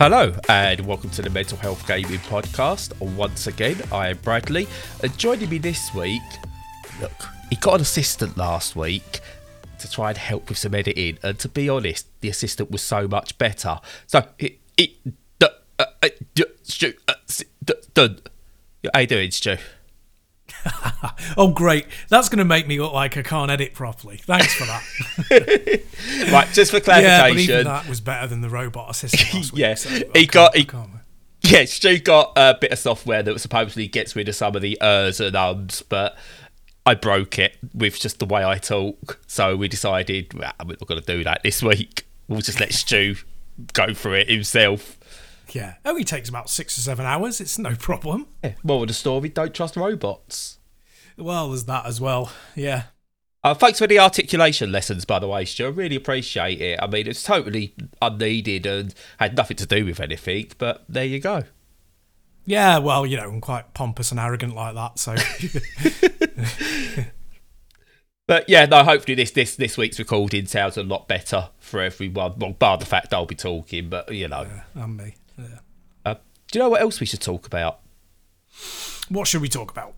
Hello, and welcome to the Mental Health Gaming Podcast. Once again, I am Bradley. And joining me this week, look, he got an assistant last week to try and help with some editing. And to be honest, the assistant was so much better. So, it, it, uh, uh, uh, Stu. How you doing, Stu? oh, great. That's going to make me look like I can't edit properly. Thanks for that. right, just for yeah, clarification. even that was better than the robot assistant Yes. Yeah, so he got- he- Yeah, Stu got a bit of software that supposedly gets rid of some of the ers and ums, but I broke it with just the way I talk. So we decided "Well, we're not going to do that this week. We'll just let Stu go for it himself. Yeah, It only takes about six or seven hours. It's no problem. Yeah, more of the story: don't trust robots. Well, there's that as well. Yeah. Uh, thanks for the articulation lessons, by the way, Stu. I really appreciate it. I mean, it's totally unneeded and had nothing to do with anything, but there you go. Yeah, well, you know, I'm quite pompous and arrogant like that, so But yeah, no. Hopefully, this this this week's recording sounds a lot better for everyone. Well, bar the fact I'll be talking, but you know. and me. Yeah. Uh, do you know what else we should talk about? What should we talk about?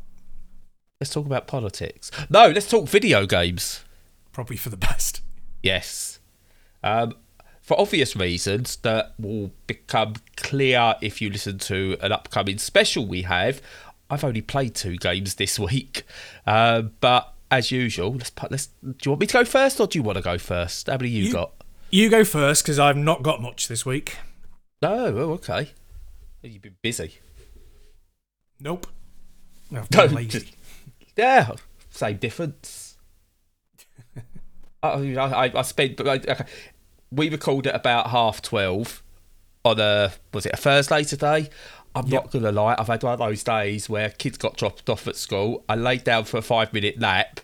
Let's talk about politics. No, let's talk video games. Probably for the best. Yes. Um, for obvious reasons that will become clear if you listen to an upcoming special we have. I've only played two games this week, uh, but as usual, let's put. Let's. Do you want me to go first, or do you want to go first? How many you, You- got? You go first because I've not got much this week. No, oh, okay. You've been busy. Nope. I've No, been lazy. just- Yeah, same difference. I, I, I spent. I- okay. We recorded at about half twelve on a was it a Thursday today? I'm not gonna lie. I've had one of those days where kids got dropped off at school. I laid down for a five minute nap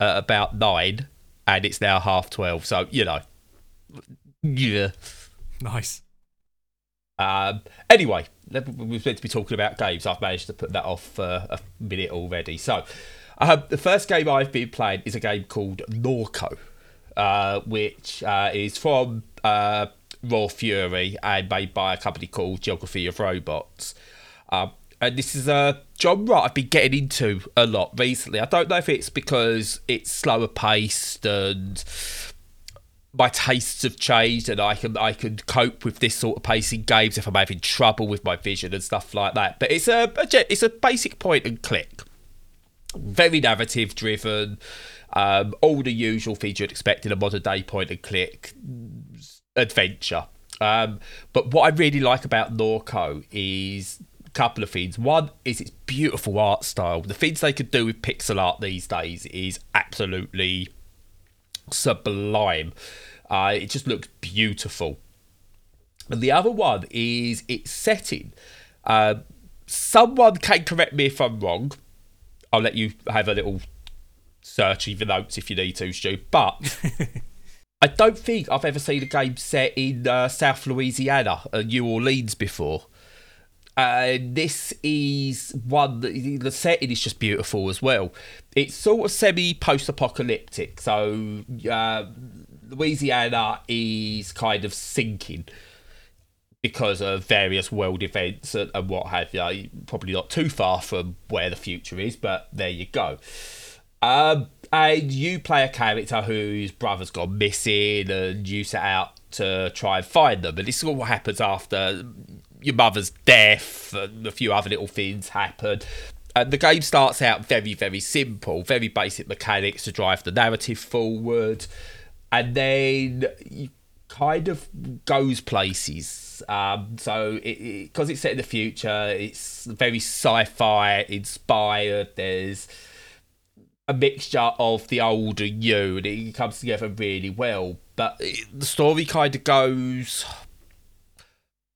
at about nine, and it's now half twelve. So you know, yeah. Nice. Um, anyway, we're meant to be talking about games. I've managed to put that off for a minute already. So, um, the first game I've been playing is a game called Norco, uh, which uh, is from uh, Raw Fury and made by a company called Geography of Robots. Um, and this is a genre I've been getting into a lot recently. I don't know if it's because it's slower paced and my tastes have changed and I can I can cope with this sort of pacing games if I'm having trouble with my vision and stuff like that. But it's a, a it's a basic point and click, very narrative driven, um, all the usual things you'd expect in a modern day point and click adventure. Um, but what I really like about Norco is a couple of things. One is its beautiful art style. The things they could do with pixel art these days is absolutely sublime. Uh, it just looks beautiful. And the other one is its setting. Uh, someone can correct me if I'm wrong. I'll let you have a little search of the notes if you need to, Stu. But I don't think I've ever seen a game set in uh, South Louisiana and New Orleans before. Uh, this is one that the setting is just beautiful as well. It's sort of semi post apocalyptic. So, uh, Louisiana is kind of sinking because of various world events and, and what have you. Probably not too far from where the future is, but there you go. Um, and you play a character whose brother's gone missing, and you set out to try and find them. And this is what happens after your mother's death, and a few other little things happen. And the game starts out very, very simple, very basic mechanics to drive the narrative forward, and then you kind of goes places. Um, so because it's set in the future, it's very sci-fi inspired. There's a mixture of the old and new, and it comes together really well. But it, the story kind of goes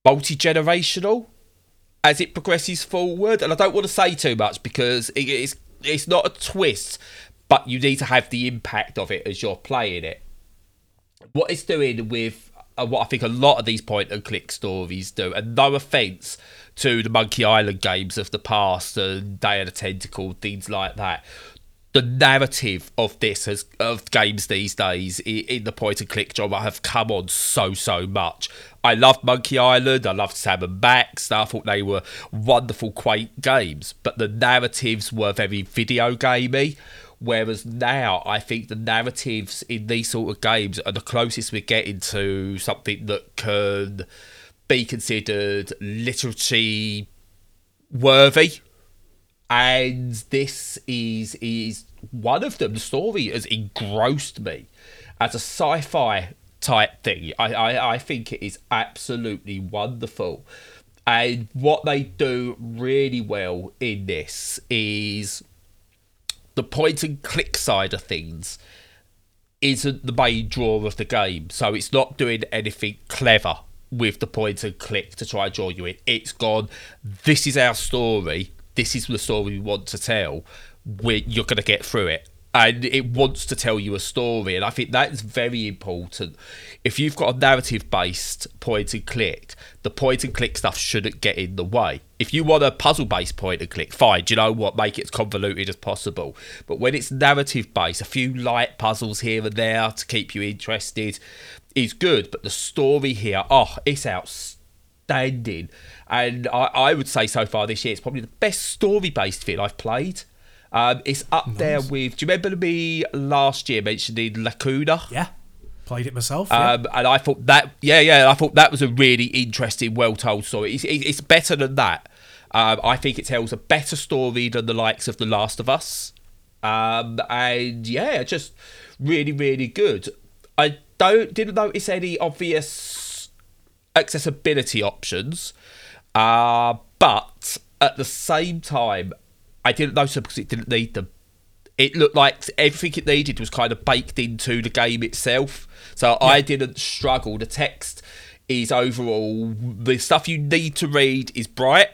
multi generational as it progresses forward. And I don't want to say too much because it, it's it's not a twist, but you need to have the impact of it as you're playing it. What it's doing with uh, what I think a lot of these point and click stories do, and no offense to the Monkey Island games of the past and Day of the Tentacle, things like that. The narrative of this has of games these days in, the point and click genre have come on so so much. I loved Monkey Island, I loved Sam and Max. I thought they were wonderful, quaint games, but the narratives were very video gamey. Whereas now, I think the narratives in these sort of games are the closest we're getting to something that can be considered literature worthy and this is is one of them. The story has engrossed me as a sci-fi type thing. I, I, I think it is absolutely wonderful. And what they do really well in this is the point and click side of things isn't the main draw of the game. So it's not doing anything clever with the point and click to try and draw you in. It's gone, this is our story this is the story we want to tell, we you're going to get through it. And it wants to tell you a story. And I think that's very important. If you've got a narrative based point and click, the point and click stuff shouldn't get in the way. If you want a puzzle based point and click, fine. Do you know what? Make it as convoluted as possible. But when it's narrative based, a few light puzzles here and there to keep you interested is good. But the story here, oh, it's outstanding and I, I would say so far this year it's probably the best story based film I've played. Um, it's up nice. there with. Do you remember me last year mentioning Lacuna? Yeah, played it myself. Yeah. Um, and I thought that, yeah, yeah, I thought that was a really interesting, well told story. It's, it's better than that. Um, I think it tells a better story than the likes of The Last of Us. Um, and yeah, just really, really good. I don't didn't notice any obvious accessibility options. Uh, but at the same time, I didn't know so because it didn't need them. It looked like everything it needed was kind of baked into the game itself. So yeah. I didn't struggle. The text is overall the stuff you need to read is bright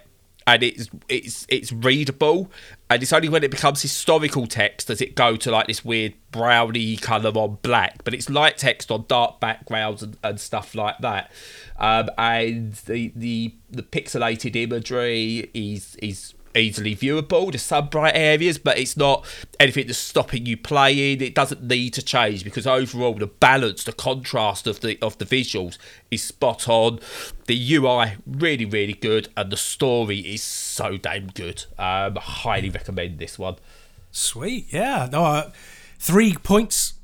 and it's it's it's readable. And it's only when it becomes historical text does it go to like this weird browny colour on black but it's light text on dark backgrounds and, and stuff like that. Um, and the, the the pixelated imagery is is easily viewable. There's some bright areas, but it's not anything that's stopping you playing. It doesn't need to change because overall the balance, the contrast of the of the visuals is spot on. The UI really really good, and the story is so damn good. Um, highly recommend this one. Sweet, yeah. No, uh, three points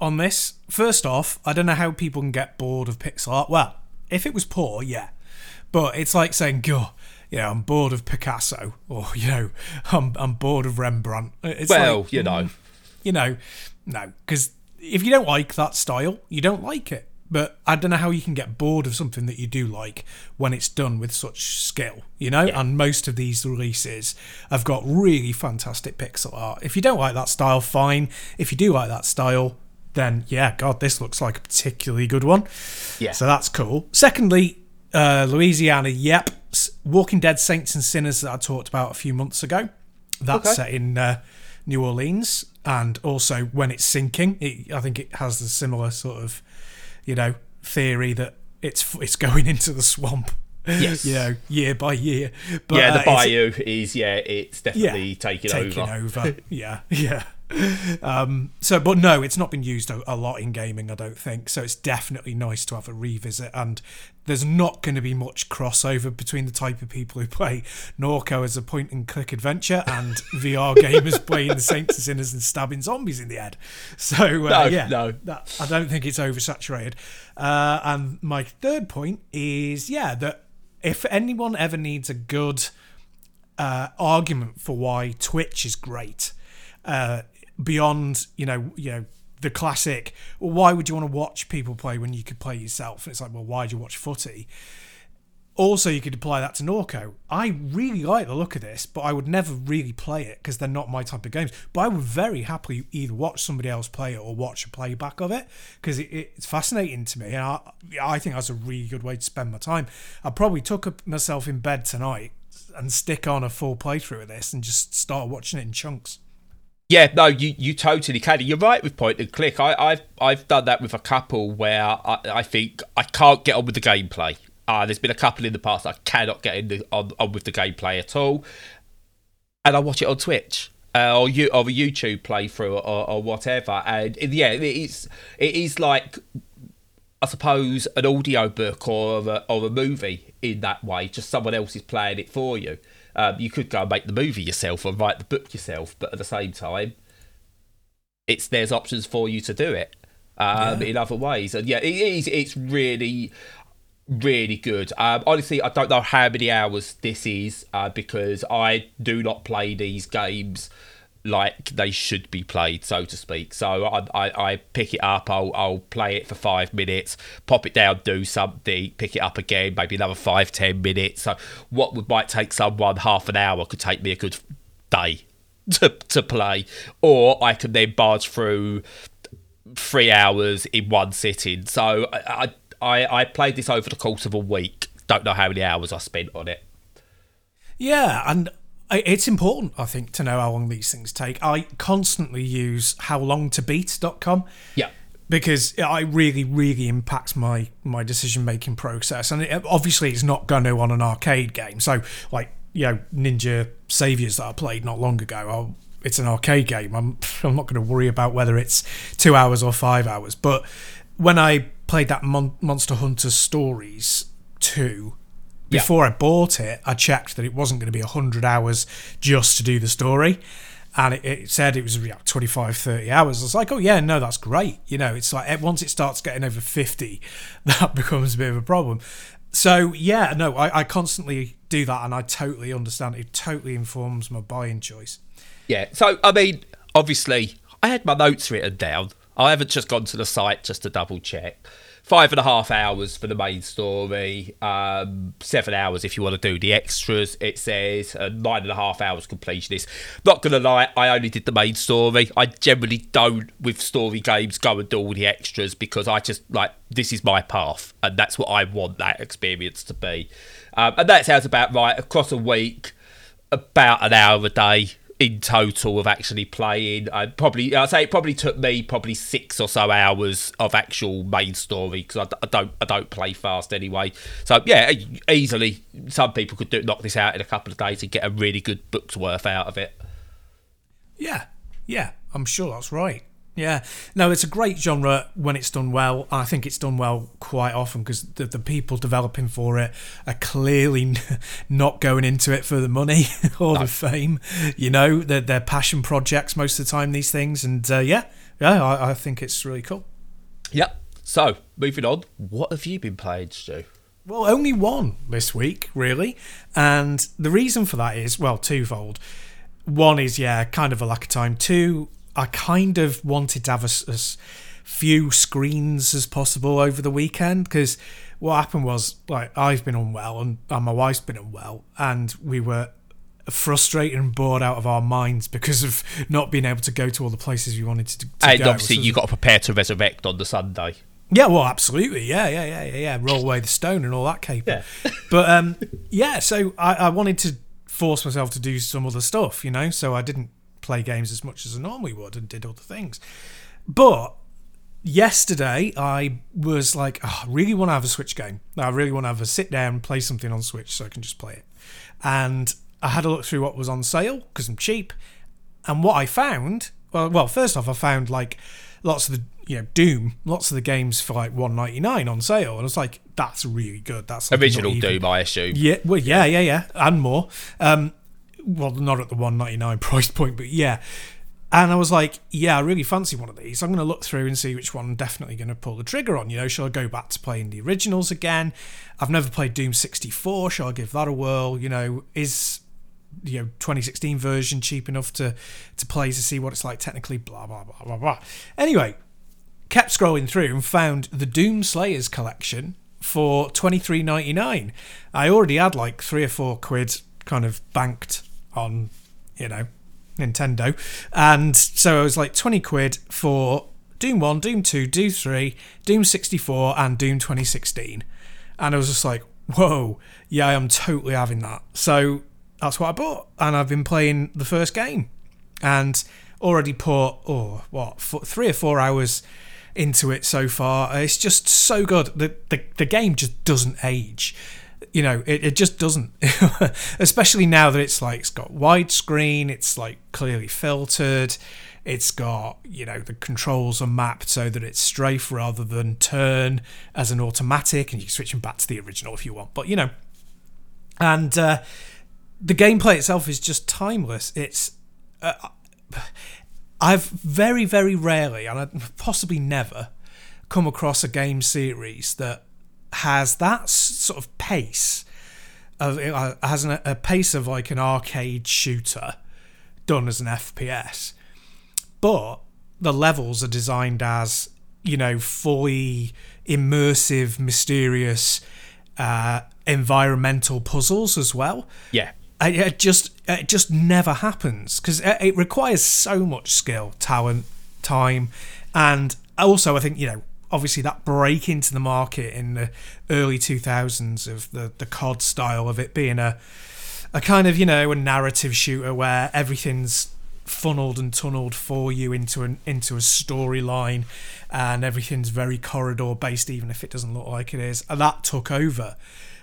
on this. First off, I don't know how people can get bored of pixel art. Well, if it was poor, yeah. But it's like saying, "Go, you know, I'm bored of Picasso," or you know, "I'm I'm bored of Rembrandt." It's well, like, you know, mm, you know, no, because if you don't like that style, you don't like it. But I don't know how you can get bored of something that you do like when it's done with such skill, you know? Yeah. And most of these releases have got really fantastic pixel art. If you don't like that style, fine. If you do like that style, then yeah, God, this looks like a particularly good one. Yeah. So that's cool. Secondly, uh, Louisiana, yep. Walking Dead Saints and Sinners that I talked about a few months ago. That's okay. set in uh, New Orleans. And also, when it's sinking, it, I think it has a similar sort of, you know, theory that it's it's going into the swamp. Yes. you know, year by year. But, yeah, the uh, bayou is, yeah, it's definitely yeah, taking, taking over. over. yeah, yeah. um, so, but no, it's not been used a, a, lot in gaming, I don't think. So it's definitely nice to have a revisit. And there's not going to be much crossover between the type of people who play Norco as a point and click adventure and VR gamers playing the Saints and Sinners and stabbing zombies in the head. So, uh, no, yeah, no. That, I don't think it's oversaturated. Uh, and my third point is, yeah, that if anyone ever needs a good uh, argument for why Twitch is great, uh, beyond you know you know the classic well, why would you want to watch people play when you could play yourself? And it's like well why do you watch footy? Also you could apply that to norco. I really like the look of this but i would never really play it because they're not my type of games. But i would very happily either watch somebody else play it or watch a playback of it because it, it's fascinating to me. And I, I think that's a really good way to spend my time. I probably took myself in bed tonight and stick on a full playthrough of this and just start watching it in chunks yeah, no, you, you totally can. You're right with point and click. I, I've I've done that with a couple where I, I think I can't get on with the gameplay. Uh, there's been a couple in the past I cannot get in the, on, on with the gameplay at all, and I watch it on Twitch. uh, or you or a YouTube playthrough or, or whatever. And yeah, it's it is like I suppose an audio book or a, or a movie in that way. Just someone else is playing it for you. Um, you could go and make the movie yourself or write the book yourself, but at the same time, it's there's options for you to do it um, yeah. in other ways. And yeah, it is. It's really really good. Um, honestly, I don't know how many hours this is uh, because I do not play these games like they should be played, so to speak. So I, I, I, pick it up, I'll, I'll play it for five minutes, pop it down, do something, pick it up again, maybe another five, ten minutes. So what would, might take someone half an hour could take me a good day to, to play. Or I can then barge through three hours in one sitting. So I, I, I played this over the course of a week. Don't know how many hours I spent on it. Yeah, and it's important, I think, to know how long these things take. I constantly use howlongtobeat.com. Yeah. Because I really, really impacts my my decision making process, and it, obviously it's not going to on an arcade game. So, like you know, Ninja Saviors that I played not long ago, I'll, it's an arcade game. I'm I'm not going to worry about whether it's two hours or five hours. But when I played that Mon- Monster Hunter Stories two, before yeah. I bought it, I checked that it wasn't going to be 100 hours just to do the story. And it, it said it was like 25, 30 hours. I was like, oh, yeah, no, that's great. You know, it's like eh, once it starts getting over 50, that becomes a bit of a problem. So, yeah, no, I, I constantly do that and I totally understand. It totally informs my buying choice. Yeah. So, I mean, obviously, I had my notes written down. I haven't just gone to the site just to double check five and a half hours for the main story, um, seven hours if you want to do the extras. It says nine and a half hours completionist. Not gonna lie, I only did the main story. I generally don't with story games go and do all the extras because I just like this is my path and that's what I want that experience to be. Um, and that sounds about right across a week, about an hour a day in total of actually playing. I probably I'd say it probably took me probably six or so hours of actual main story because I, I, don't I don't play fast anyway. So yeah, easily some people could do, knock this out in a couple of days and get a really good book's worth out of it. Yeah, yeah, I'm sure that's right. Yeah, no, it's a great genre when it's done well. I think it's done well quite often because the, the people developing for it are clearly not going into it for the money or no. the fame. You know, they're, they're passion projects most of the time, these things. And uh, yeah, yeah, I, I think it's really cool. Yep. So, moving on, what have you been playing, Stu? Well, only one this week, really. And the reason for that is, well, twofold. One is, yeah, kind of a lack of time. Two, I kind of wanted to have as, as few screens as possible over the weekend because what happened was like I've been unwell and, and my wife's been unwell and we were frustrated and bored out of our minds because of not being able to go to all the places we wanted to, to and go. obviously you got to prepare to resurrect on the Sunday. Yeah, well, absolutely. Yeah, yeah, yeah, yeah, yeah. Roll away the stone and all that caper. Yeah. but um, yeah, so I, I wanted to force myself to do some other stuff, you know. So I didn't play games as much as I normally would and did other things. But yesterday I was like, oh, I really want to have a Switch game. I really want to have a sit down and play something on Switch so I can just play it. And I had a look through what was on sale because I'm cheap. And what I found, well, well, first off, I found like lots of the you know Doom, lots of the games for like one ninety nine on sale, and I was like, that's really good. That's original Doom, I assume. Yeah, well, yeah, yeah, yeah, and more. Um, well, not at the 199 price point, but yeah. And I was like, yeah, I really fancy one of these. I'm going to look through and see which one I'm definitely going to pull the trigger on. You know, shall I go back to playing the originals again? I've never played Doom 64. Shall I give that a whirl? You know, is you know 2016 version cheap enough to to play to see what it's like technically? Blah blah blah blah blah. Anyway, kept scrolling through and found the Doom Slayers collection for 23.99. I already had like three or four quid kind of banked on, you know, Nintendo. And so it was like 20 quid for Doom 1, Doom 2, Doom 3, Doom 64, and Doom 2016. And I was just like, whoa, yeah, I am totally having that. So that's what I bought. And I've been playing the first game and already put, oh, what, four, three or four hours into it so far. It's just so good. The, the, the game just doesn't age you know, it, it just doesn't. Especially now that it's like it's got widescreen, it's like clearly filtered, it's got you know the controls are mapped so that it's strafe rather than turn as an automatic, and you can switch them back to the original if you want. But you know, and uh, the gameplay itself is just timeless. It's uh, I've very very rarely, and I possibly never, come across a game series that has that sort of pace of uh, has an, a pace of like an arcade shooter done as an FPS, but the levels are designed as you know fully immersive, mysterious, uh, environmental puzzles as well. Yeah, it just it just never happens because it requires so much skill, talent, time, and also I think you know obviously that break into the market in the early 2000s of the the COD style of it being a a kind of you know a narrative shooter where everything's funneled and tunneled for you into an into a storyline and everything's very corridor based even if it doesn't look like it is. And that took over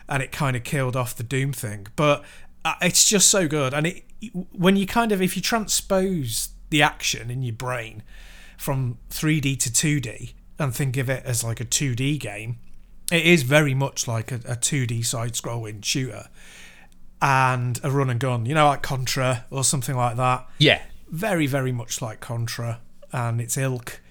and it kind of killed off the doom thing. But uh, it's just so good. And it when you kind of if you transpose the action in your brain from 3D to 2D and think of it as like a 2D game, it is very much like a, a 2D side scrolling shooter and a run and gun, you know, like Contra or something like that. Yeah. Very, very much like Contra and its ilk.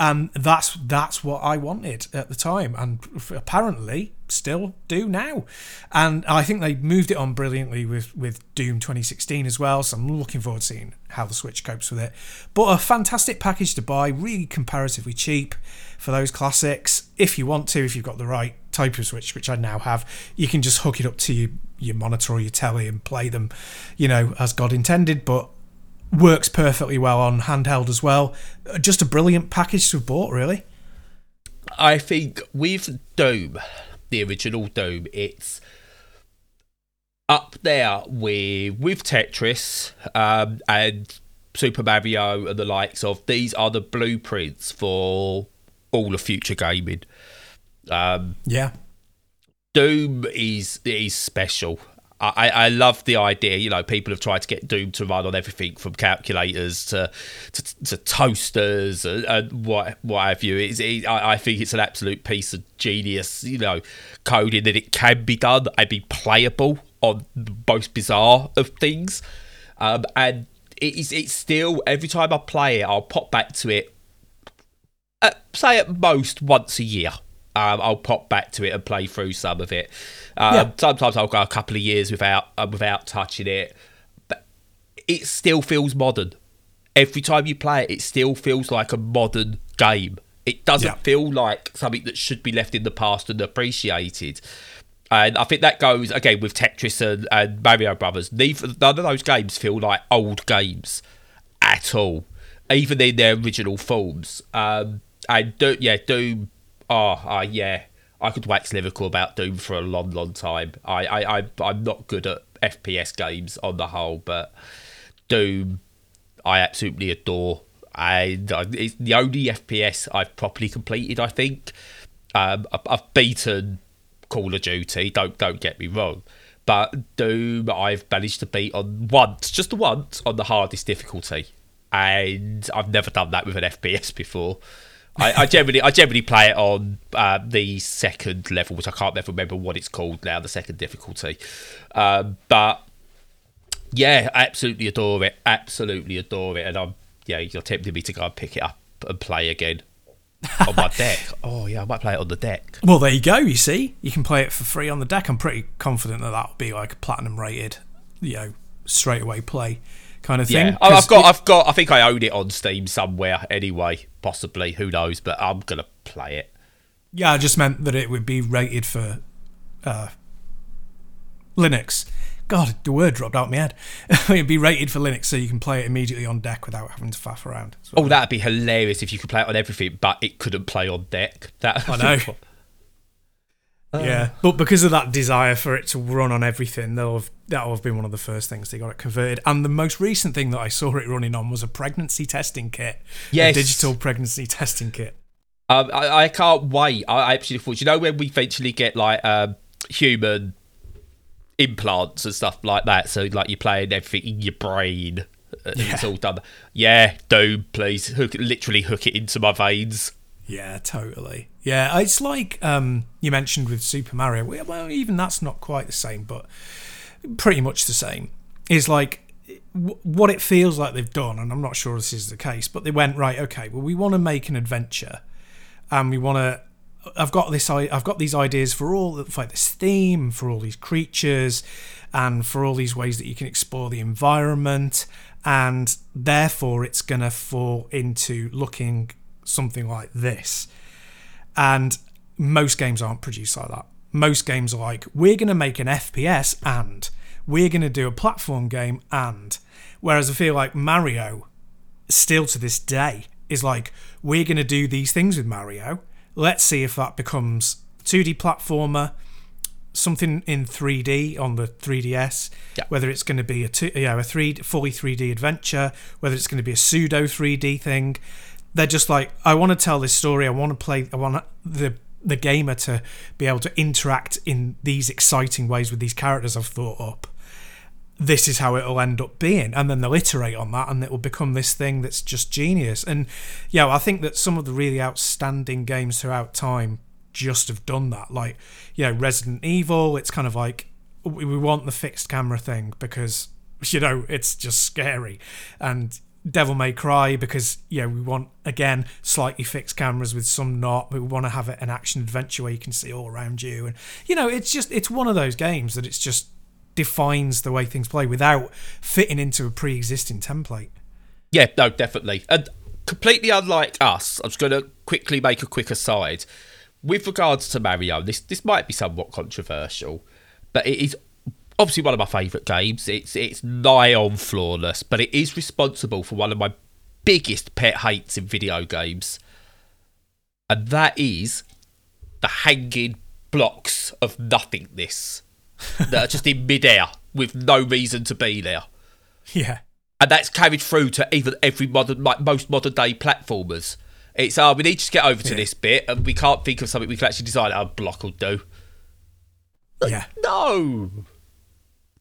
And that's that's what I wanted at the time, and apparently still do now. And I think they moved it on brilliantly with with Doom 2016 as well. So I'm looking forward to seeing how the Switch copes with it. But a fantastic package to buy, really comparatively cheap for those classics. If you want to, if you've got the right type of Switch, which I now have, you can just hook it up to your, your monitor or your telly and play them, you know, as God intended. But works perfectly well on handheld as well. Just a brilliant package to have bought, really. I think with Doom, the original Doom, it's up there with with Tetris um, and Super Mario and the likes of. These are the blueprints for all of future gaming. Um, yeah, Doom is is special. I, I love the idea. You know, people have tried to get Doom to run on everything from calculators to to, to toasters and, and, what what have you. It's, it, I, I think it's an absolute piece of genius. You know, coding that it can be done and be playable on the most bizarre of things. Um, and it is it's still every time I play it, I'll pop back to it at, say at most once a year. Um, I'll pop back to it and play through some of it. Um, yeah. Sometimes I'll go a couple of years without uh, without touching it, but it still feels modern. Every time you play it, it still feels like a modern game. It doesn't yeah. feel like something that should be left in the past and appreciated. And I think that goes again with Tetris and, and Mario Brothers. Neither none of those games feel like old games at all, even in their original forms. Um, and do, yeah, Doom. Oh, uh, yeah. I could wax lyrical about Doom for a long, long time. I, I, I I'm not good at FPS games on the whole, but Doom, I absolutely adore. And it's the only FPS I've properly completed. I think um, I've beaten Call of Duty. Don't don't get me wrong, but Doom I've managed to beat on once, just once, on the hardest difficulty, and I've never done that with an FPS before. I, I, generally I generally play it on uh, the second level, which I can't ever remember what it's called now, the second difficulty. Um, but yeah, I absolutely adore it. Absolutely adore it, and I'm yeah, you're tempting me to go and pick it up and play again on my deck. Oh yeah, I might play it on the deck. Well, there you go. You see, you can play it for free on the deck. I'm pretty confident that that'll be like a platinum rated, you know, straight away play kind of thing. Yeah, I've got, it, I've got, I think I own it on Steam somewhere anyway, possibly. Who knows? But I'm gonna play it. Yeah, I just meant that it would be rated for uh, Linux. God, the word dropped out of my head. It'd be rated for Linux, so you can play it immediately on deck without having to faff around. Oh, that'd be hilarious if you could play it on everything, but it couldn't play on deck. That I know. Uh, yeah, but because of that desire for it to run on everything, they'll have, that'll have been one of the first things they got it converted. And the most recent thing that I saw it running on was a pregnancy testing kit. Yes. A digital pregnancy testing kit. Um, I, I, can't wait. I, actually thought, you know, when we eventually get like um, human implants and stuff like that. So like you're playing everything in your brain. and It's all done. Yeah, Doom, please hook, literally hook it into my veins. Yeah, totally. Yeah, it's like um, you mentioned with Super Mario. Well, even that's not quite the same, but pretty much the same. Is like what it feels like they've done, and I'm not sure this is the case, but they went right. Okay, well, we want to make an adventure, and we want to. I've got this. I've got these ideas for all for this theme, for all these creatures, and for all these ways that you can explore the environment, and therefore it's gonna fall into looking something like this. And most games aren't produced like that. Most games are like, we're going to make an FPS and we're going to do a platform game and. Whereas I feel like Mario, still to this day, is like, we're going to do these things with Mario. Let's see if that becomes 2D platformer, something in 3D on the 3DS, Yeah. whether it's going to be a two, you know, a three fully 3D adventure, whether it's going to be a pseudo 3D thing. They're just like, I want to tell this story. I want to play. I want the the gamer to be able to interact in these exciting ways with these characters I've thought up. This is how it'll end up being, and then they'll iterate on that, and it will become this thing that's just genius. And yeah, I think that some of the really outstanding games throughout time just have done that. Like, you know, Resident Evil, it's kind of like we we want the fixed camera thing because you know it's just scary, and Devil May Cry because yeah we want again slightly fixed cameras with some not. but We want to have it an action adventure where you can see all around you, and you know it's just it's one of those games that it's just defines the way things play without fitting into a pre-existing template. Yeah, no, definitely. And completely unlike us, I'm just going to quickly make a quick aside. With regards to Mario, this this might be somewhat controversial, but it is obviously one of my favourite games. It's it's nigh on flawless, but it is responsible for one of my biggest pet hates in video games, and that is the hanging blocks of nothingness that are just in midair with no reason to be there Yeah, and that's carried through to even every modern, like most modern day platformers. It's uh, we need to get over to Yeah. this bit, and we can't think of something we can actually decide. A block will do. yeah. No,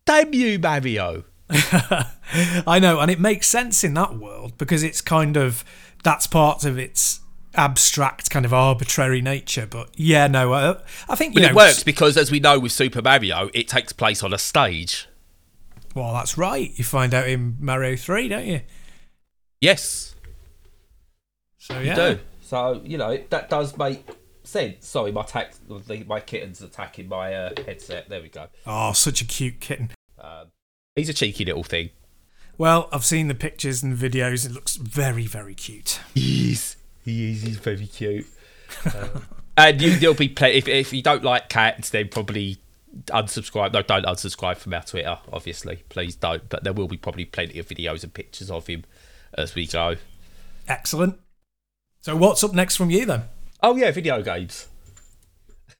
damn you, Mario. I know, and it makes sense in that world because it's kind of that's part of its abstract kind of arbitrary nature. But yeah, no, uh, I think you But know it works because, as we know with Super Mario, it takes place on a stage. Well, that's right. You find out in Mario Three, don't you? Yes, So you do. So you know that does make sense. Sorry, my tax, my kitten's attacking my uh, headset. There we go. Oh, such a cute kitten. Um, he's a cheeky little thing. Well, I've seen the pictures and videos. It looks very, very cute. He is. He is. He's very cute. Um, and you, there'll be plenty. If, if you don't like cats, then probably unsubscribe. No, don't unsubscribe from our Twitter. Obviously, please don't. But there will be probably plenty of videos and pictures of him as we go. Excellent. So, what's up next from you then? Oh yeah, video games.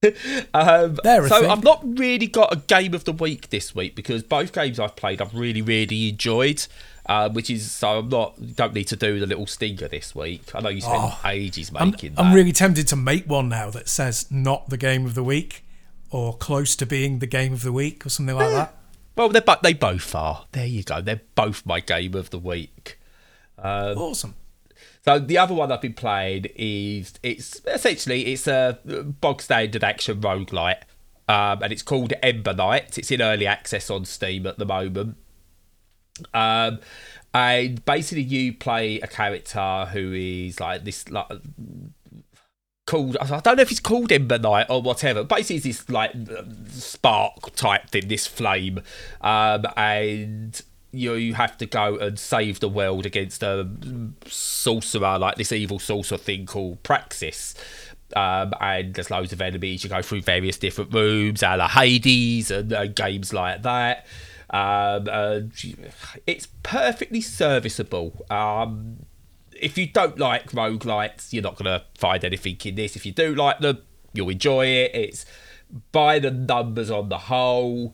um, so. I've not really got a game of the week this week because both games I've played I've really really enjoyed. Uh, which is so I'm not don't need to do the little stinger this week. I know you spent Oh, ages I'm, making I'm really tempted to make one now that says not the game of the week or close to being the game of the week or something like that. Well, they but they both are. There you go. They're both my game of the week. Um, Awesome. So the other one I've been playing is it's essentially it's a bog standard action roguelite. Um, and it's called Ember Knight. It's in early access on Steam at the moment. Um, and basically you play a character who is like this like called I don't know if it's called Ember Knight or whatever. Basically, it's this like spark type thing, this flame, um, and you have to go and save the world against a sorcerer, like this evil sorcerer thing called Praxis. Um, and there's loads of enemies. You go through various different rooms, a la Hades, and, and games like that. Um, and it's perfectly serviceable. Um, if you don't like roguelites, you're not going to find anything in this. If you do like them, you'll enjoy it. It's by the numbers on the whole.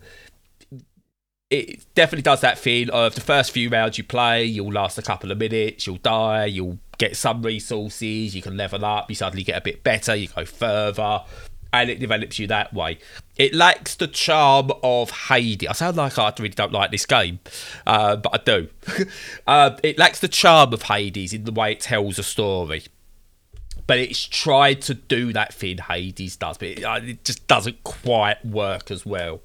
It definitely does that thing of the first few rounds you play, you'll last a couple of minutes, you'll die, you'll get some resources, you can level up, you suddenly get a bit better, you go further. and it develops you that way. It lacks the charm of Hades. I sound like I really don't like this game, uh, but I do. uh, it lacks the charm of Hades in the way it tells a story. But it's tried to do that thing Hades does, but it, uh, it just doesn't quite work as well.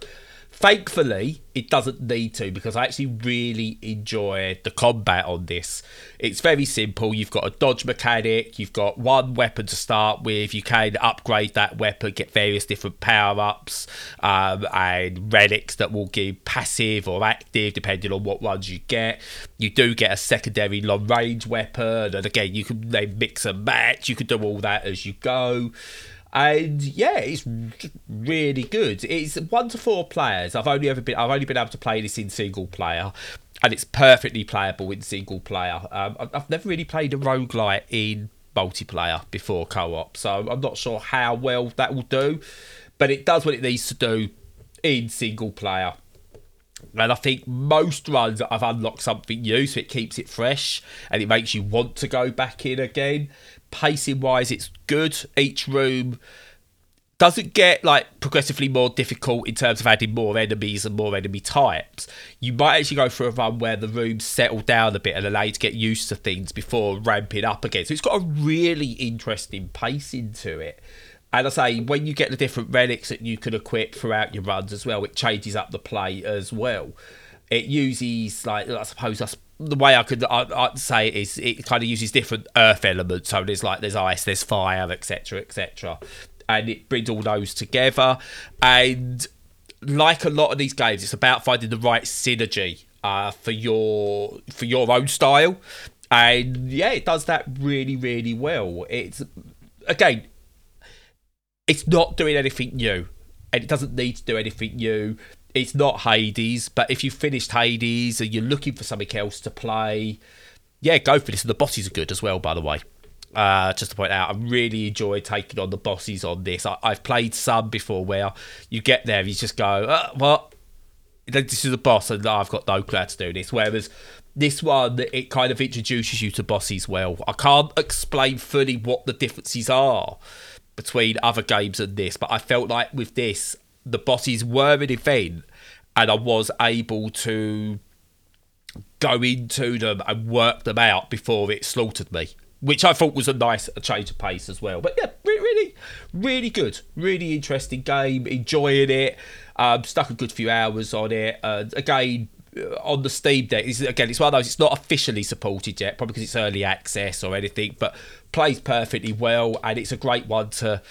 Thankfully, it doesn't need to because I actually really enjoy the combat on this. It's very simple. You've got a dodge mechanic, you've got one weapon to start with, you can upgrade that weapon, get various different power ups um, and relics that will give passive or active depending on what ones you get. You do get a secondary long range weapon, and again, you can then mix and match, you can do all that as you go and yeah, it's really good. It's one to four players. I've only ever been I've only been able to play this in single player, and it's perfectly playable in single player. Um, I've never really played a roguelite in multiplayer before co-op, so I'm not sure how well that will do, but it does what it needs to do in single player. And I think most runs I've unlocked something new, so it keeps it fresh and it makes you want to go back in again. Pacing wise, it's good. Each room doesn't get like progressively more difficult in terms of adding more enemies and more enemy types. You might actually go through a run where the rooms settle down a bit and allow you to get used to things before ramping up again. So it's got a really interesting pacing to it. And I say, when you get the different relics that you can equip throughout your runs as well, it changes up the play as well. It uses, like, I suppose that's the way I could I, I'd say it is it kind of uses different earth elements. So there's like there's ice, there's fire, etc., etc., and it brings all those together. And like a lot of these games, it's about finding the right synergy uh, for your for your own style. And yeah, it does that really, really well. It's again, it's not doing anything new, and it doesn't need to do anything new it's not Hades, but if you finished Hades and you're looking for something else to play, yeah, go for this. And the bosses are good as well, by the way. Uh, just to point out, I really enjoy taking on the bosses on this. I, have played some before where you get there, and you just go, uh, "What? This is a boss, and I've got no clue to do this." Whereas this one, it kind of introduces you to bosses well. I can't explain fully what the differences are between other games and this, but I felt like with this, the bosses were an event and I was able to go into them and work them out before it slaughtered me, which I thought was a nice change of pace as well. But yeah, really, really good, really interesting game. Enjoying it. Um, stuck a good few hours on it. Again, Uh, on the Steam Deck, it's, again, it's one of those. It's not officially supported yet, probably because it's early access or anything, but plays perfectly well, and it's a great one to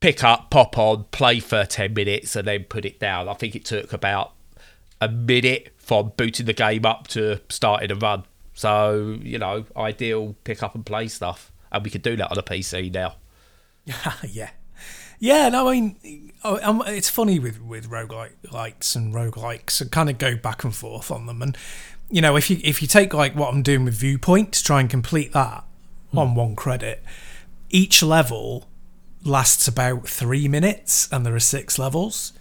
pick up, pop on, play for 10 minutes, and then put it down. I think it took about a minute from booting the game up to starting a run. So, you know, ideal pick up and play stuff. And we can do that on a PC now. yeah. Yeah, no, I mean, oh, it's funny with, with roguelites and roguelikes. I kind of go back and forth on them. And, you know, if you if you take like what I'm doing with Viewpoint to try and complete that hmm. on one credit, each level lasts about three minutes and there are six levels.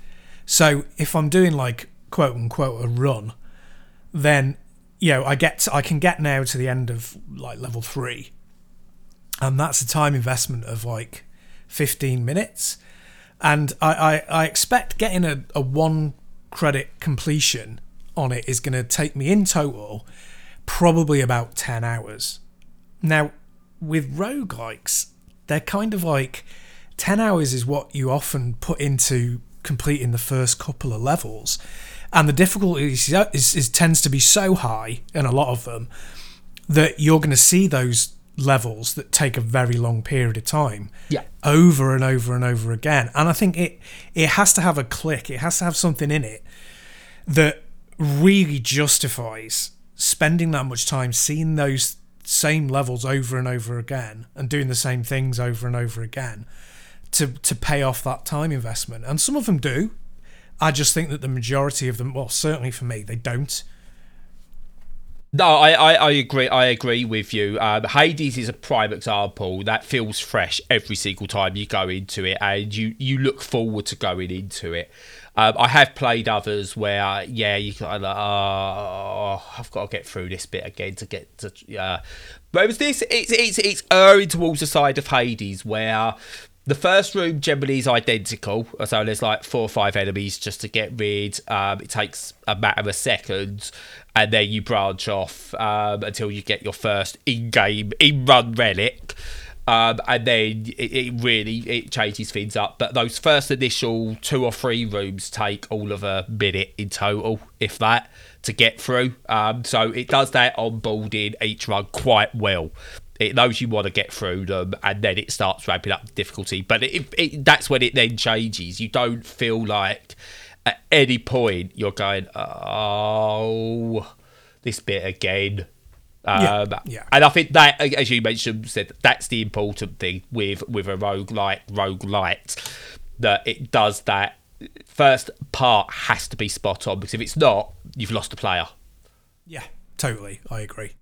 So if I'm doing like quote unquote a run, then you know I get to, I can get now to the end of like level three, and that's a time investment of like fifteen minutes, and I I, I expect getting a, a one credit completion on it is going to take me in total probably about 10 hours. Now, with roguelikes, they're kind of like 10 hours is what you often put into completing the first couple of levels. And the difficulty is, is, is tends to be so high in a lot of them that you're going to see those levels that take a very long period of time yeah over and over and over again and i think it it has to have a click it has to have something in it that really justifies spending that much time seeing those same levels over and over again and doing the same things over and over again to to pay off that time investment. And some of them do. I just think that the majority of them, well, certainly for me, they don't. No, I, I, I agree. I agree with you. Um, Hades is a prime example that feels fresh every single time you go into it, and you you look forward to going into it. Um, I have played others where, yeah, you kind of, oh, I've got to get through this bit again to get to, yeah. Uh, whereas this, it's it's it's erring towards the side of Hades where the first room generally is identical, so there's like four or five enemies just to get rid. Um, it takes a matter of seconds, and then you branch off um, until you get your first in-game in-run relic. Um, and then it, it, really it changes things up. But those first initial two or three rooms take all of a minute in total, if that, to get through. Um, so it does that onboarding each run quite well. It knows you want to get through them, and then it starts ramping up the difficulty. But it, it, that's when it then changes. You don't feel like at any point you're going, oh, this bit again um, yeah, yeah. And I think that, as you mentioned, said that's the important thing with with a rogue like rogue light that it does that first part has to be spot on because if it's not, you've lost a player. Yeah, totally. I agree.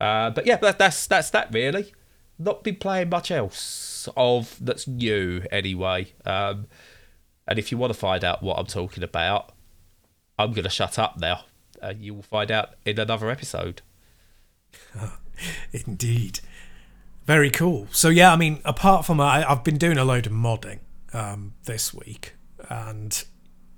Uh, but yeah, that, that's that's that really. Not been playing much else of that's new anyway. Um, and if you want to find out what I'm talking about, I'm to shut up now, and you will find out in another episode. Indeed. Very cool. So yeah, I mean, apart from I, have been doing a load of modding um, this week, and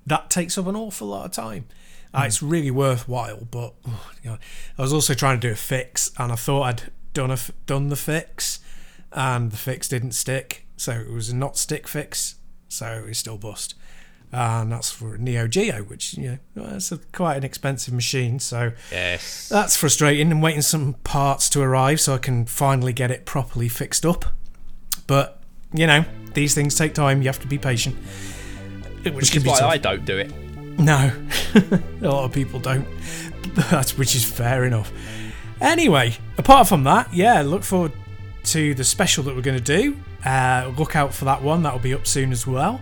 that takes up an awful lot of time. Uh, it's really worthwhile, but oh, God. I was also trying to do a fix, and I thought I'd done a, done the fix, and the fix didn't stick, so it was a not stick fix, so it's still bust and that's for Neo Geo, which you know it's a, quite an expensive machine. So yes, that's frustrating. And waiting some parts to arrive so I can finally get it properly fixed up. But you know these things take time. You have to be patient. Which, which is why tough. I don't do it. No, a lot of people don't. That's which is fair enough. Anyway, apart from that, yeah, look forward to the special that we're going to do. Uh, look out for that one. That'll be up soon as well.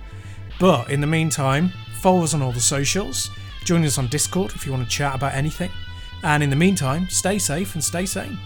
But in the meantime, follow us on all the socials, join us on Discord if you want to chat about anything, and in the meantime, stay safe and stay sane.